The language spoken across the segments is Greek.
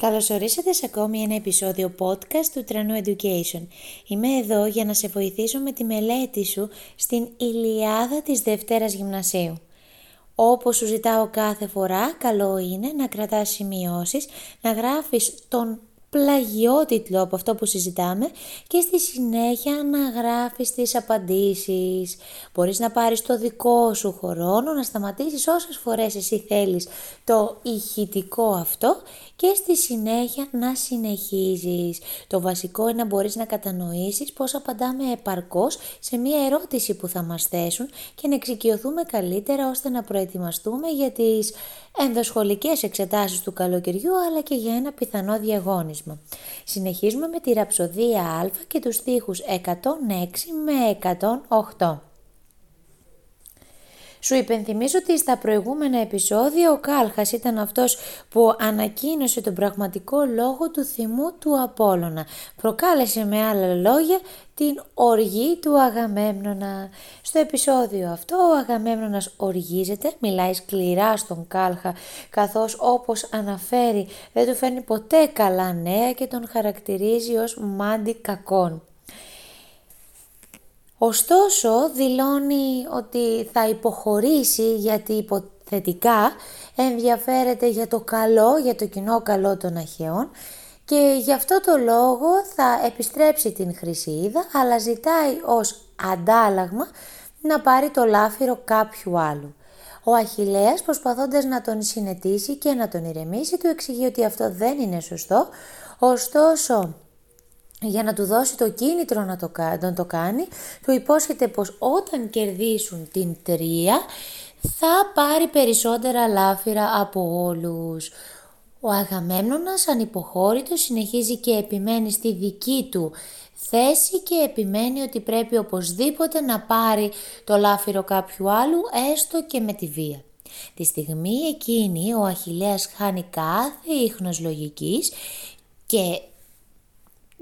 Καλώς ορίσατε σε ακόμη ένα επεισόδιο podcast του Τρανού Education. Είμαι εδώ για να σε βοηθήσω με τη μελέτη σου στην Ηλιάδα της Δευτέρας Γυμνασίου. Όπως σου ζητάω κάθε φορά, καλό είναι να κρατάς σημειώσεις, να γράφεις τον πλαγιότιτλο από αυτό που συζητάμε και στη συνέχεια να γράφεις τις απαντήσεις. Μπορείς να πάρεις το δικό σου χρόνο, να σταματήσεις όσες φορές εσύ θέλεις το ηχητικό αυτό και στη συνέχεια να συνεχίζεις. Το βασικό είναι να μπορείς να κατανοήσεις πώς απαντάμε επαρκώς σε μία ερώτηση που θα μας θέσουν και να εξοικειωθούμε καλύτερα ώστε να προετοιμαστούμε για τις ενδοσχολικές εξετάσεις του καλοκαιριού αλλά και για ένα πιθανό διαγώνισμα. Συνεχίζουμε με τη ραψοδία α και τους στίχους 106 με 108. Σου υπενθυμίζω ότι στα προηγούμενα επεισόδια ο Κάλχας ήταν αυτός που ανακοίνωσε τον πραγματικό λόγο του θυμού του Απόλλωνα. Προκάλεσε με άλλα λόγια την οργή του Αγαμέμνονα. Στο επεισόδιο αυτό ο Αγαμέμνονας οργίζεται, μιλάει σκληρά στον Κάλχα καθώς όπως αναφέρει δεν του φέρνει ποτέ καλά νέα και τον χαρακτηρίζει ως μάντι κακόν. Ωστόσο δηλώνει ότι θα υποχωρήσει γιατί υποθετικά ενδιαφέρεται για το καλό, για το κοινό καλό των Αχαιών και γι' αυτό το λόγο θα επιστρέψει την Χρυσίδα αλλά ζητάει ως αντάλλαγμα να πάρει το λάφυρο κάποιου άλλου. Ο Αχιλέας προσπαθώντας να τον συνετίσει και να τον ηρεμήσει του εξηγεί ότι αυτό δεν είναι σωστό, ωστόσο για να του δώσει το κίνητρο να το, να το κάνει, του υπόσχεται πως όταν κερδίσουν την τρία θα πάρει περισσότερα λάφυρα από όλους. Ο Αγαμέμνονας ανυποχώρητος συνεχίζει και επιμένει στη δική του θέση και επιμένει ότι πρέπει οπωσδήποτε να πάρει το λάφυρο κάποιου άλλου έστω και με τη βία. Τη στιγμή εκείνη ο Αχιλέας χάνει κάθε ίχνος λογικής και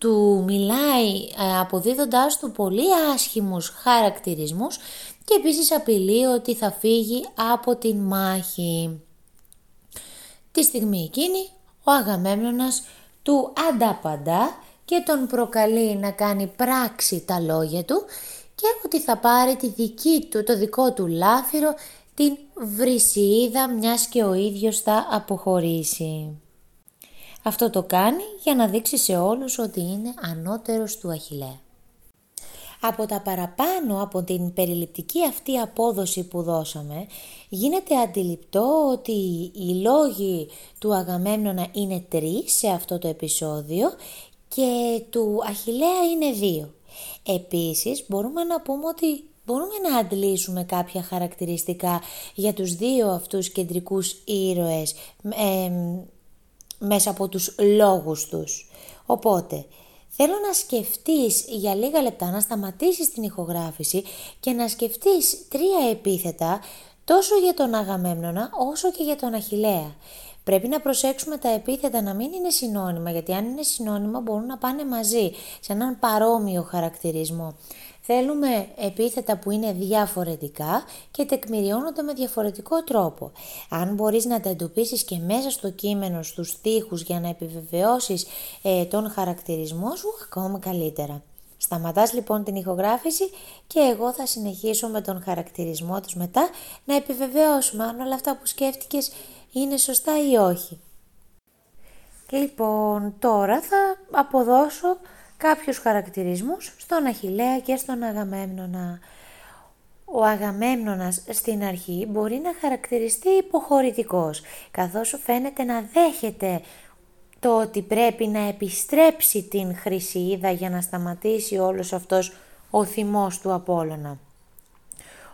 του μιλάει ε, αποδίδοντάς του πολύ άσχημους χαρακτηρισμούς και επίσης απειλεί ότι θα φύγει από την μάχη. Τη στιγμή εκείνη ο Αγαμέμνονας του ανταπαντά και τον προκαλεί να κάνει πράξη τα λόγια του και ότι θα πάρει τη δική του, το δικό του λάφυρο την βρυσιίδα μιας και ο ίδιος θα αποχωρήσει. Αυτό το κάνει για να δείξει σε όλους ότι είναι ανώτερος του Αχιλέα. Από τα παραπάνω από την περιληπτική αυτή απόδοση που δώσαμε, γίνεται αντιληπτό ότι οι λόγοι του Αγαμέμνονα είναι τρεις σε αυτό το επεισόδιο και του Αχιλέα είναι δύο. Επίσης μπορούμε να πούμε ότι μπορούμε να αντλήσουμε κάποια χαρακτηριστικά για τους δύο αυτούς κεντρικούς ήρωες μέσα από τους λόγους τους. Οπότε, θέλω να σκεφτείς για λίγα λεπτά να σταματήσεις την ηχογράφηση και να σκεφτείς τρία επίθετα τόσο για τον Αγαμέμνονα όσο και για τον Αχιλέα. Πρέπει να προσέξουμε τα επίθετα να μην είναι συνώνυμα, γιατί αν είναι συνώνυμα μπορούν να πάνε μαζί, σε έναν παρόμοιο χαρακτηρισμό. Θέλουμε επίθετα που είναι διαφορετικά και τεκμηριώνονται με διαφορετικό τρόπο. Αν μπορείς να τα εντοπίσεις και μέσα στο κείμενο στους στίχους για να επιβεβαιώσεις ε, τον χαρακτηρισμό σου, ακόμα καλύτερα. Σταματάς λοιπόν την ηχογράφηση και εγώ θα συνεχίσω με τον χαρακτηρισμό τους μετά να επιβεβαιώσουμε αν όλα αυτά που σκέφτηκες είναι σωστά ή όχι. Λοιπόν, τώρα θα αποδώσω κάποιους χαρακτηρισμούς στον Αχιλέα και στον Αγαμέμνονα. Ο Αγαμέμνονας στην αρχή μπορεί να χαρακτηριστεί υποχωρητικός, καθώς φαίνεται να δέχεται το ότι πρέπει να επιστρέψει την Χρυσίδα για να σταματήσει όλος αυτός ο θυμός του Απόλλωνα.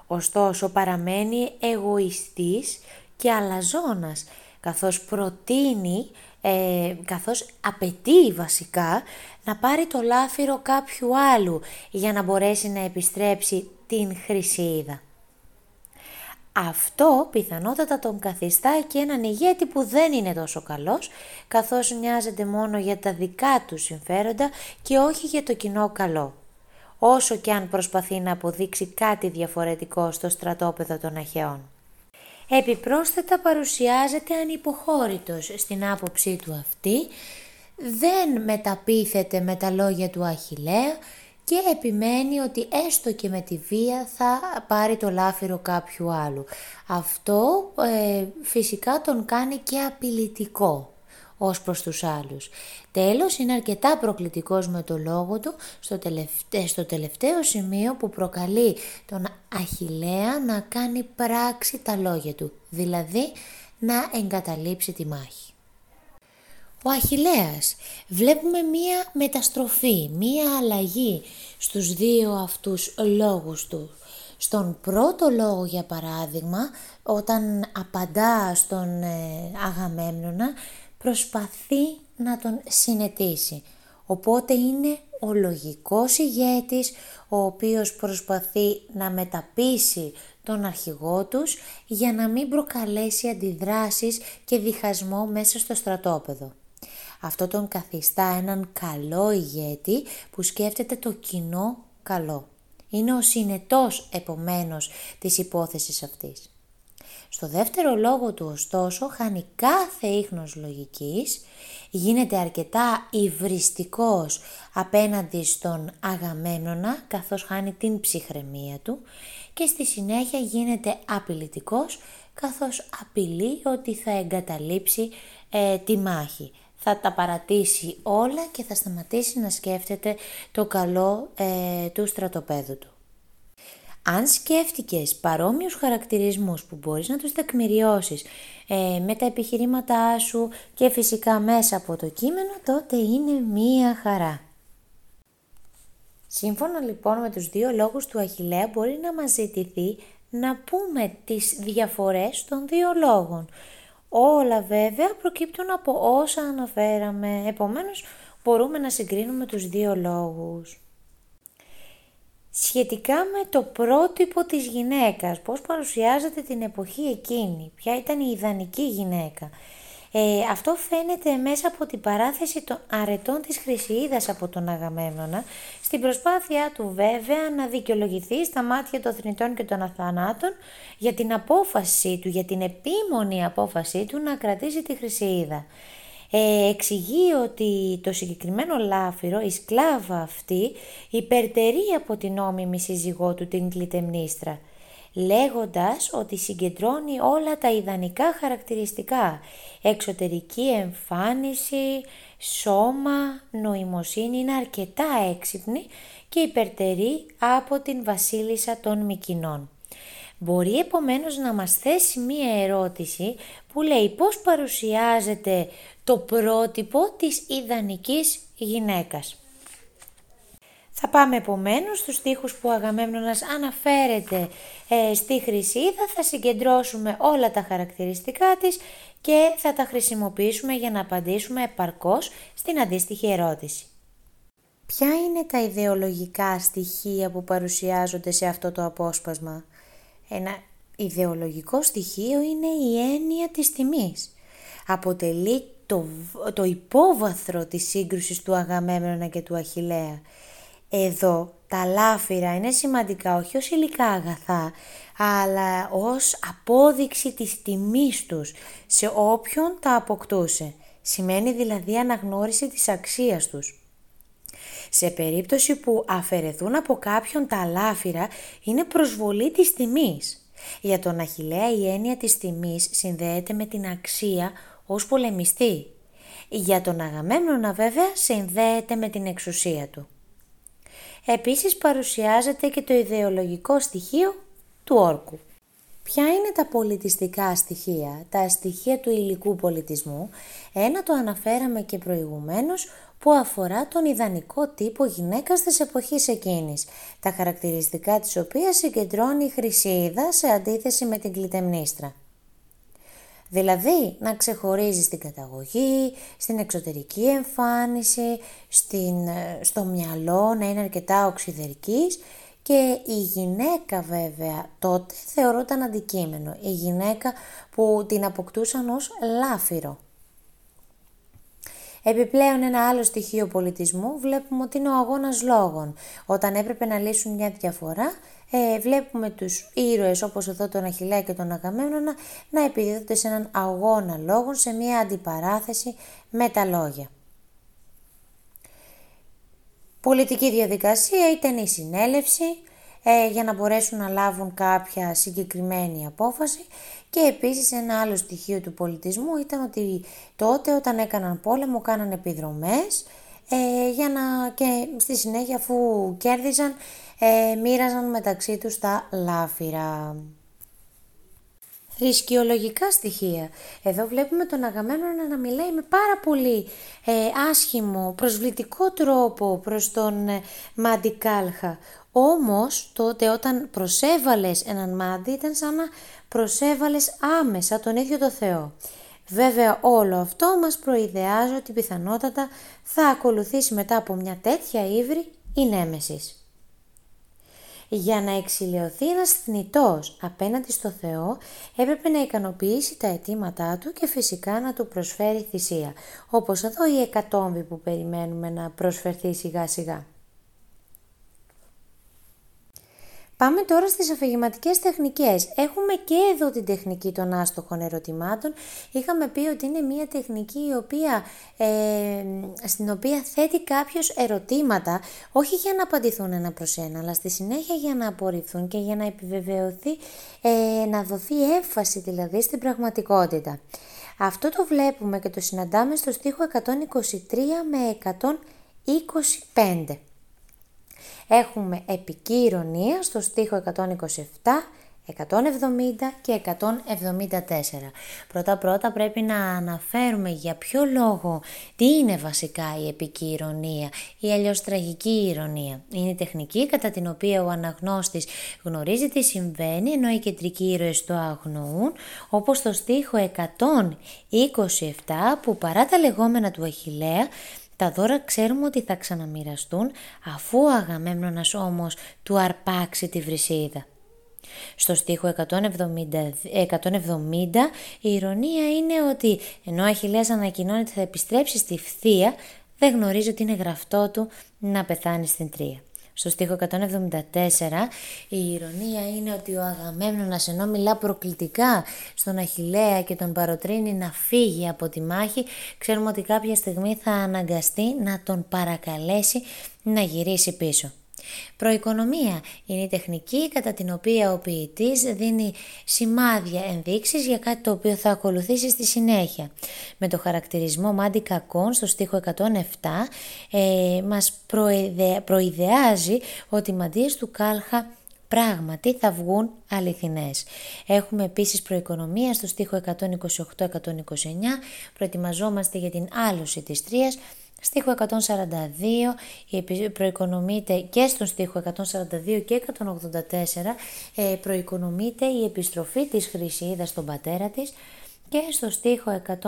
Ωστόσο παραμένει εγωιστής και αλαζόνας, καθώς προτείνει ε, καθώς απαιτεί βασικά να πάρει το λάφυρο κάποιου άλλου για να μπορέσει να επιστρέψει την Χρυσίδα. Αυτό πιθανότατα τον καθιστά και έναν ηγέτη που δεν είναι τόσο καλός, καθώς νοιάζεται μόνο για τα δικά του συμφέροντα και όχι για το κοινό καλό. Όσο και αν προσπαθεί να αποδείξει κάτι διαφορετικό στο στρατόπεδο των Αχαιών. Επιπρόσθετα παρουσιάζεται ανυποχώρητος στην άποψή του αυτή, δεν μεταπίθεται με τα λόγια του Αχιλέα και επιμένει ότι έστω και με τη βία θα πάρει το λάφυρο κάποιου άλλου. Αυτό ε, φυσικά τον κάνει και απειλητικό ως προς τους άλλους. Τέλος, είναι αρκετά προκλητικός με το λόγο του στο τελευταίο, στο τελευταίο σημείο που προκαλεί τον Αχιλέα να κάνει πράξη τα λόγια του, δηλαδή να εγκαταλείψει τη μάχη. Ο Αχιλέας. Βλέπουμε μία μεταστροφή, μία αλλαγή στους δύο αυτούς λόγους του. Στον πρώτο λόγο για παράδειγμα, όταν απαντά στον ε, Αγαμέμνονα, προσπαθεί να τον συνετίσει. Οπότε είναι ο λογικός ηγέτης, ο οποίος προσπαθεί να μεταπίσει τον αρχηγό τους για να μην προκαλέσει αντιδράσεις και διχασμό μέσα στο στρατόπεδο. Αυτό τον καθιστά έναν καλό ηγέτη που σκέφτεται το κοινό καλό. Είναι ο συνετός επομένως της υπόθεσης αυτής. Στο δεύτερο λόγο του ωστόσο χάνει κάθε ίχνος λογικής, γίνεται αρκετά υβριστικός απέναντι στον Αγαμέμνονα καθώς χάνει την ψυχραιμία του και στη συνέχεια γίνεται απειλητικός καθώς απειλεί ότι θα εγκαταλείψει ε, τη μάχη θα τα παρατήσει όλα και θα σταματήσει να σκέφτεται το καλό ε, του στρατοπέδου του. Αν σκέφτηκες παρόμοιους χαρακτηρισμούς που μπορείς να τους τεκμηριώσεις ε, με τα επιχειρήματά σου και φυσικά μέσα από το κείμενο, τότε είναι μία χαρά. Σύμφωνα λοιπόν με τους δύο λόγους του Αχιλέα μπορεί να μας ζητηθεί να πούμε τις διαφορές των δύο λόγων. Όλα βέβαια προκύπτουν από όσα αναφέραμε, επομένως μπορούμε να συγκρίνουμε τους δύο λόγους. Σχετικά με το πρότυπο της γυναίκας, πώς παρουσιάζεται την εποχή εκείνη, ποια ήταν η ιδανική γυναίκα. Ε, αυτό φαίνεται μέσα από την παράθεση των αρετών της Χρυσιίδας από τον Αγαμέμνονα, στην προσπάθειά του βέβαια να δικαιολογηθεί στα μάτια των θνητών και των αθανάτων για την απόφαση του, για την επίμονη απόφασή του να κρατήσει τη Χρυσιίδα. Ε, εξηγεί ότι το συγκεκριμένο λάφυρο, η σκλάβα αυτή, υπερτερεί από την νόμιμη σύζυγό του την Κλητεμνίστρα λέγοντας ότι συγκεντρώνει όλα τα ιδανικά χαρακτηριστικά, εξωτερική εμφάνιση, σώμα, νοημοσύνη, είναι αρκετά έξυπνη και υπερτερεί από την βασίλισσα των Μικινών. Μπορεί επομένως να μας θέσει μία ερώτηση που λέει πώς παρουσιάζεται το πρότυπο της ιδανικής γυναίκας. Θα πάμε επομένως στους στίχους που ο Αγαμέμνονας αναφέρεται ε, στη Χρυσίδα, θα συγκεντρώσουμε όλα τα χαρακτηριστικά της και θα τα χρησιμοποιήσουμε για να απαντήσουμε επαρκώς στην αντίστοιχη ερώτηση. Ποια είναι τα ιδεολογικά στοιχεία που παρουσιάζονται σε αυτό το απόσπασμα; Ένα ιδεολογικό στοιχείο είναι η έννοια της τιμής. Αποτελεί το, το υπόβαθρο της σύγκρουσης του Αγαμέμνονα και του Αχιλέα. Εδώ τα λάφυρα είναι σημαντικά όχι ως υλικά αγαθά, αλλά ως απόδειξη της τιμής τους σε όποιον τα αποκτούσε. Σημαίνει δηλαδή αναγνώριση της αξίας τους. Σε περίπτωση που αφαιρεθούν από κάποιον τα λάφυρα είναι προσβολή της τιμής. Για τον Αχιλέα η έννοια της τιμής συνδέεται με την αξία ως πολεμιστή. Για τον Αγαμέμνονα βέβαια συνδέεται με την εξουσία του. Επίσης παρουσιάζεται και το ιδεολογικό στοιχείο του όρκου. Ποια είναι τα πολιτιστικά στοιχεία, τα στοιχεία του υλικού πολιτισμού, ένα το αναφέραμε και προηγουμένως που αφορά τον ιδανικό τύπο γυναίκας της εποχής εκείνης, τα χαρακτηριστικά της οποίας συγκεντρώνει η Χρυσίδα σε αντίθεση με την Κλητεμνίστρα. Δηλαδή να ξεχωρίζεις στην καταγωγή, στην εξωτερική εμφάνιση, στην, ε, στο μυαλό να είναι αρκετά οξυδερκής και η γυναίκα βέβαια τότε θεωρούταν αντικείμενο. Η γυναίκα που την αποκτούσαν ως λάφυρο. Επιπλέον ένα άλλο στοιχείο πολιτισμού βλέπουμε ότι είναι ο αγώνας λόγων. Όταν έπρεπε να λύσουν μια διαφορά, ε, βλέπουμε τους ήρωες όπως εδώ τον Αχιλέα και τον Αγαμέμνονα να επιδίδονται σε έναν αγώνα λόγων, σε μια αντιπαράθεση με τα λόγια. Πολιτική διαδικασία ήταν η συνέλευση ε, για να μπορέσουν να λάβουν κάποια συγκεκριμένη απόφαση και επίσης ένα άλλο στοιχείο του πολιτισμού ήταν ότι τότε όταν έκαναν πόλεμο κάναν επιδρομές ε, για να, και στη συνέχεια αφού κέρδιζαν ε, μοίραζαν μεταξύ τους τα λάφυρα. Θρησκειολογικά στοιχεία. Εδώ βλέπουμε τον Αγαμέμνονα να μιλάει με πάρα πολύ ε, άσχημο, προσβλητικό τρόπο προς τον ε, Μάντι Κάλχα. Όμως τότε όταν προσέβαλες έναν Μάντι ήταν σαν να προσέβαλες άμεσα τον ίδιο το Θεό. Βέβαια όλο αυτό μας προειδεάζει ότι πιθανότατα θα ακολουθήσει μετά από μια τέτοια ύβρη η Νέμεσης. Για να εξηλαιωθεί ένας θνητός απέναντι στο Θεό έπρεπε να ικανοποιήσει τα αιτήματά του και φυσικά να του προσφέρει θυσία, όπως εδώ η εκατόμβη που περιμένουμε να προσφερθεί σιγά σιγά. Πάμε τώρα στις αφηγηματικές τεχνικές. Έχουμε και εδώ την τεχνική των άστοχων ερωτημάτων. Είχαμε πει ότι είναι μια τεχνική η οποία, ε, στην οποία θέτει κάποιος ερωτήματα, όχι για να απαντηθούν ένα προς ένα, αλλά στη συνέχεια για να απορριφθούν και για να επιβεβαιωθεί, ε, να δοθεί έμφαση δηλαδή στην πραγματικότητα. Αυτό το βλέπουμε και το συναντάμε στο στίχο 123 με 125. Έχουμε επική ηρωνία στο στίχο 127, 170 και 174. Πρώτα πρώτα πρέπει να αναφέρουμε για ποιο λόγο, τι είναι βασικά η επική ηρωνία ή αλλιώς τραγική ηρωνία. Είναι η τεχνική κατά την οποία ο αναγνώστης γνωρίζει τι συμβαίνει ενώ οι κεντρικοί ήρωες το αγνοούν όπως το στίχο 127 που παρά τα λεγόμενα του Αχιλέα τα δώρα ξέρουμε ότι θα ξαναμοιραστούν αφού ο Αγαμέμνονας όμως του αρπάξει τη βρυσίδα. Στο στίχο 170, 170 η ηρωνία είναι ότι ενώ ο Αχιλέας ανακοινώνει ότι θα επιστρέψει στη φθία δεν γνωρίζει ότι είναι γραφτό του να πεθάνει στην τρία. Στο στίχο 174 η ηρωνία είναι ότι ο Αγαμέμνονας ενώ μιλά προκλητικά στον Αχιλέα και τον παροτρύνει να φύγει από τη μάχη, ξέρουμε ότι κάποια στιγμή θα αναγκαστεί να τον παρακαλέσει να γυρίσει πίσω. Προοικονομία είναι η τεχνική κατά την οποία ο ποιητής δίνει σημάδια ενδείξεις για κάτι το οποίο θα ακολουθήσει στη συνέχεια. Με το χαρακτηρισμό Μάντι Κακόν στο στίχο 107 ε, μας προειδεάζει ότι οι μαντίες του Κάλχα πράγματι θα βγουν αληθινές. Έχουμε επίσης προοικονομία στο στίχο 128-129, προετοιμαζόμαστε για την άλωση της Τρίας Στίχο 142 προοικονομείται και στον στίχο 142 και 184 ε, προοικονομείται η επιστροφή της Χρυσίδας στον πατέρα της και στο στίχο 185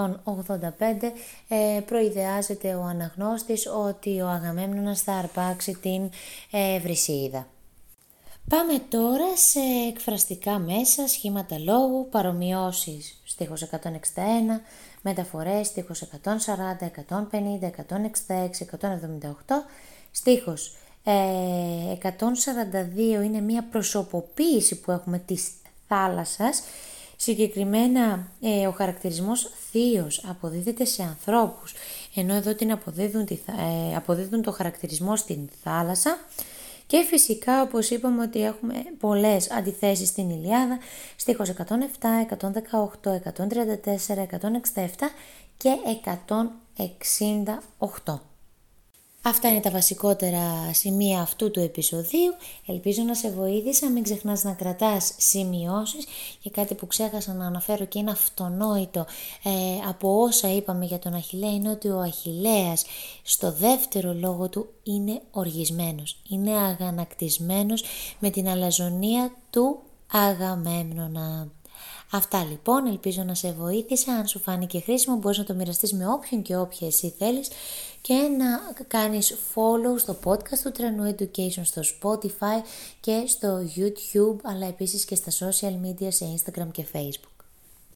ε, προειδεάζεται ο αναγνώστης ότι ο Αγαμέμνονας θα αρπάξει την ε, Βρυσίδα. Πάμε τώρα σε εκφραστικά μέσα, σχήματα λόγου, παρομοιώσεις, στίχος 161, μεταφορές, στίχος 140, 150, 166, 178, στίχος 142 είναι μια προσωποποίηση που έχουμε της θάλασσας, συγκεκριμένα ε, ο χαρακτηρισμός θείος αποδίδεται σε ανθρώπους, ενώ εδώ την αποδίδουν, ε, αποδίδουν το χαρακτηρισμό στην θάλασσα, και φυσικά όπως είπαμε ότι έχουμε πολλές αντιθέσεις στην Ιλιάδα, στίχος 107, 118, 134, 167 και 168. Αυτά είναι τα βασικότερα σημεία αυτού του επεισοδίου. Ελπίζω να σε βοήθησα. Μην ξεχνάς να κρατάς σημειώσεις και κάτι που ξέχασα να αναφέρω και είναι αυτονόητο ε, από όσα είπαμε για τον Αχιλέα είναι ότι ο Αχιλέας στο δεύτερο λόγο του είναι οργισμένος. Είναι αγανακτισμένος με την αλαζονία του Αγαμέμνονα. Αυτά λοιπόν, ελπίζω να σε βοήθησα. Αν σου φάνηκε χρήσιμο, μπορείς να το μοιραστείς με όποιον και όποια εσύ θέλεις και να κάνεις follow στο podcast του Trenu Education στο Spotify και στο YouTube, αλλά επίσης και στα social media σε Instagram και Facebook.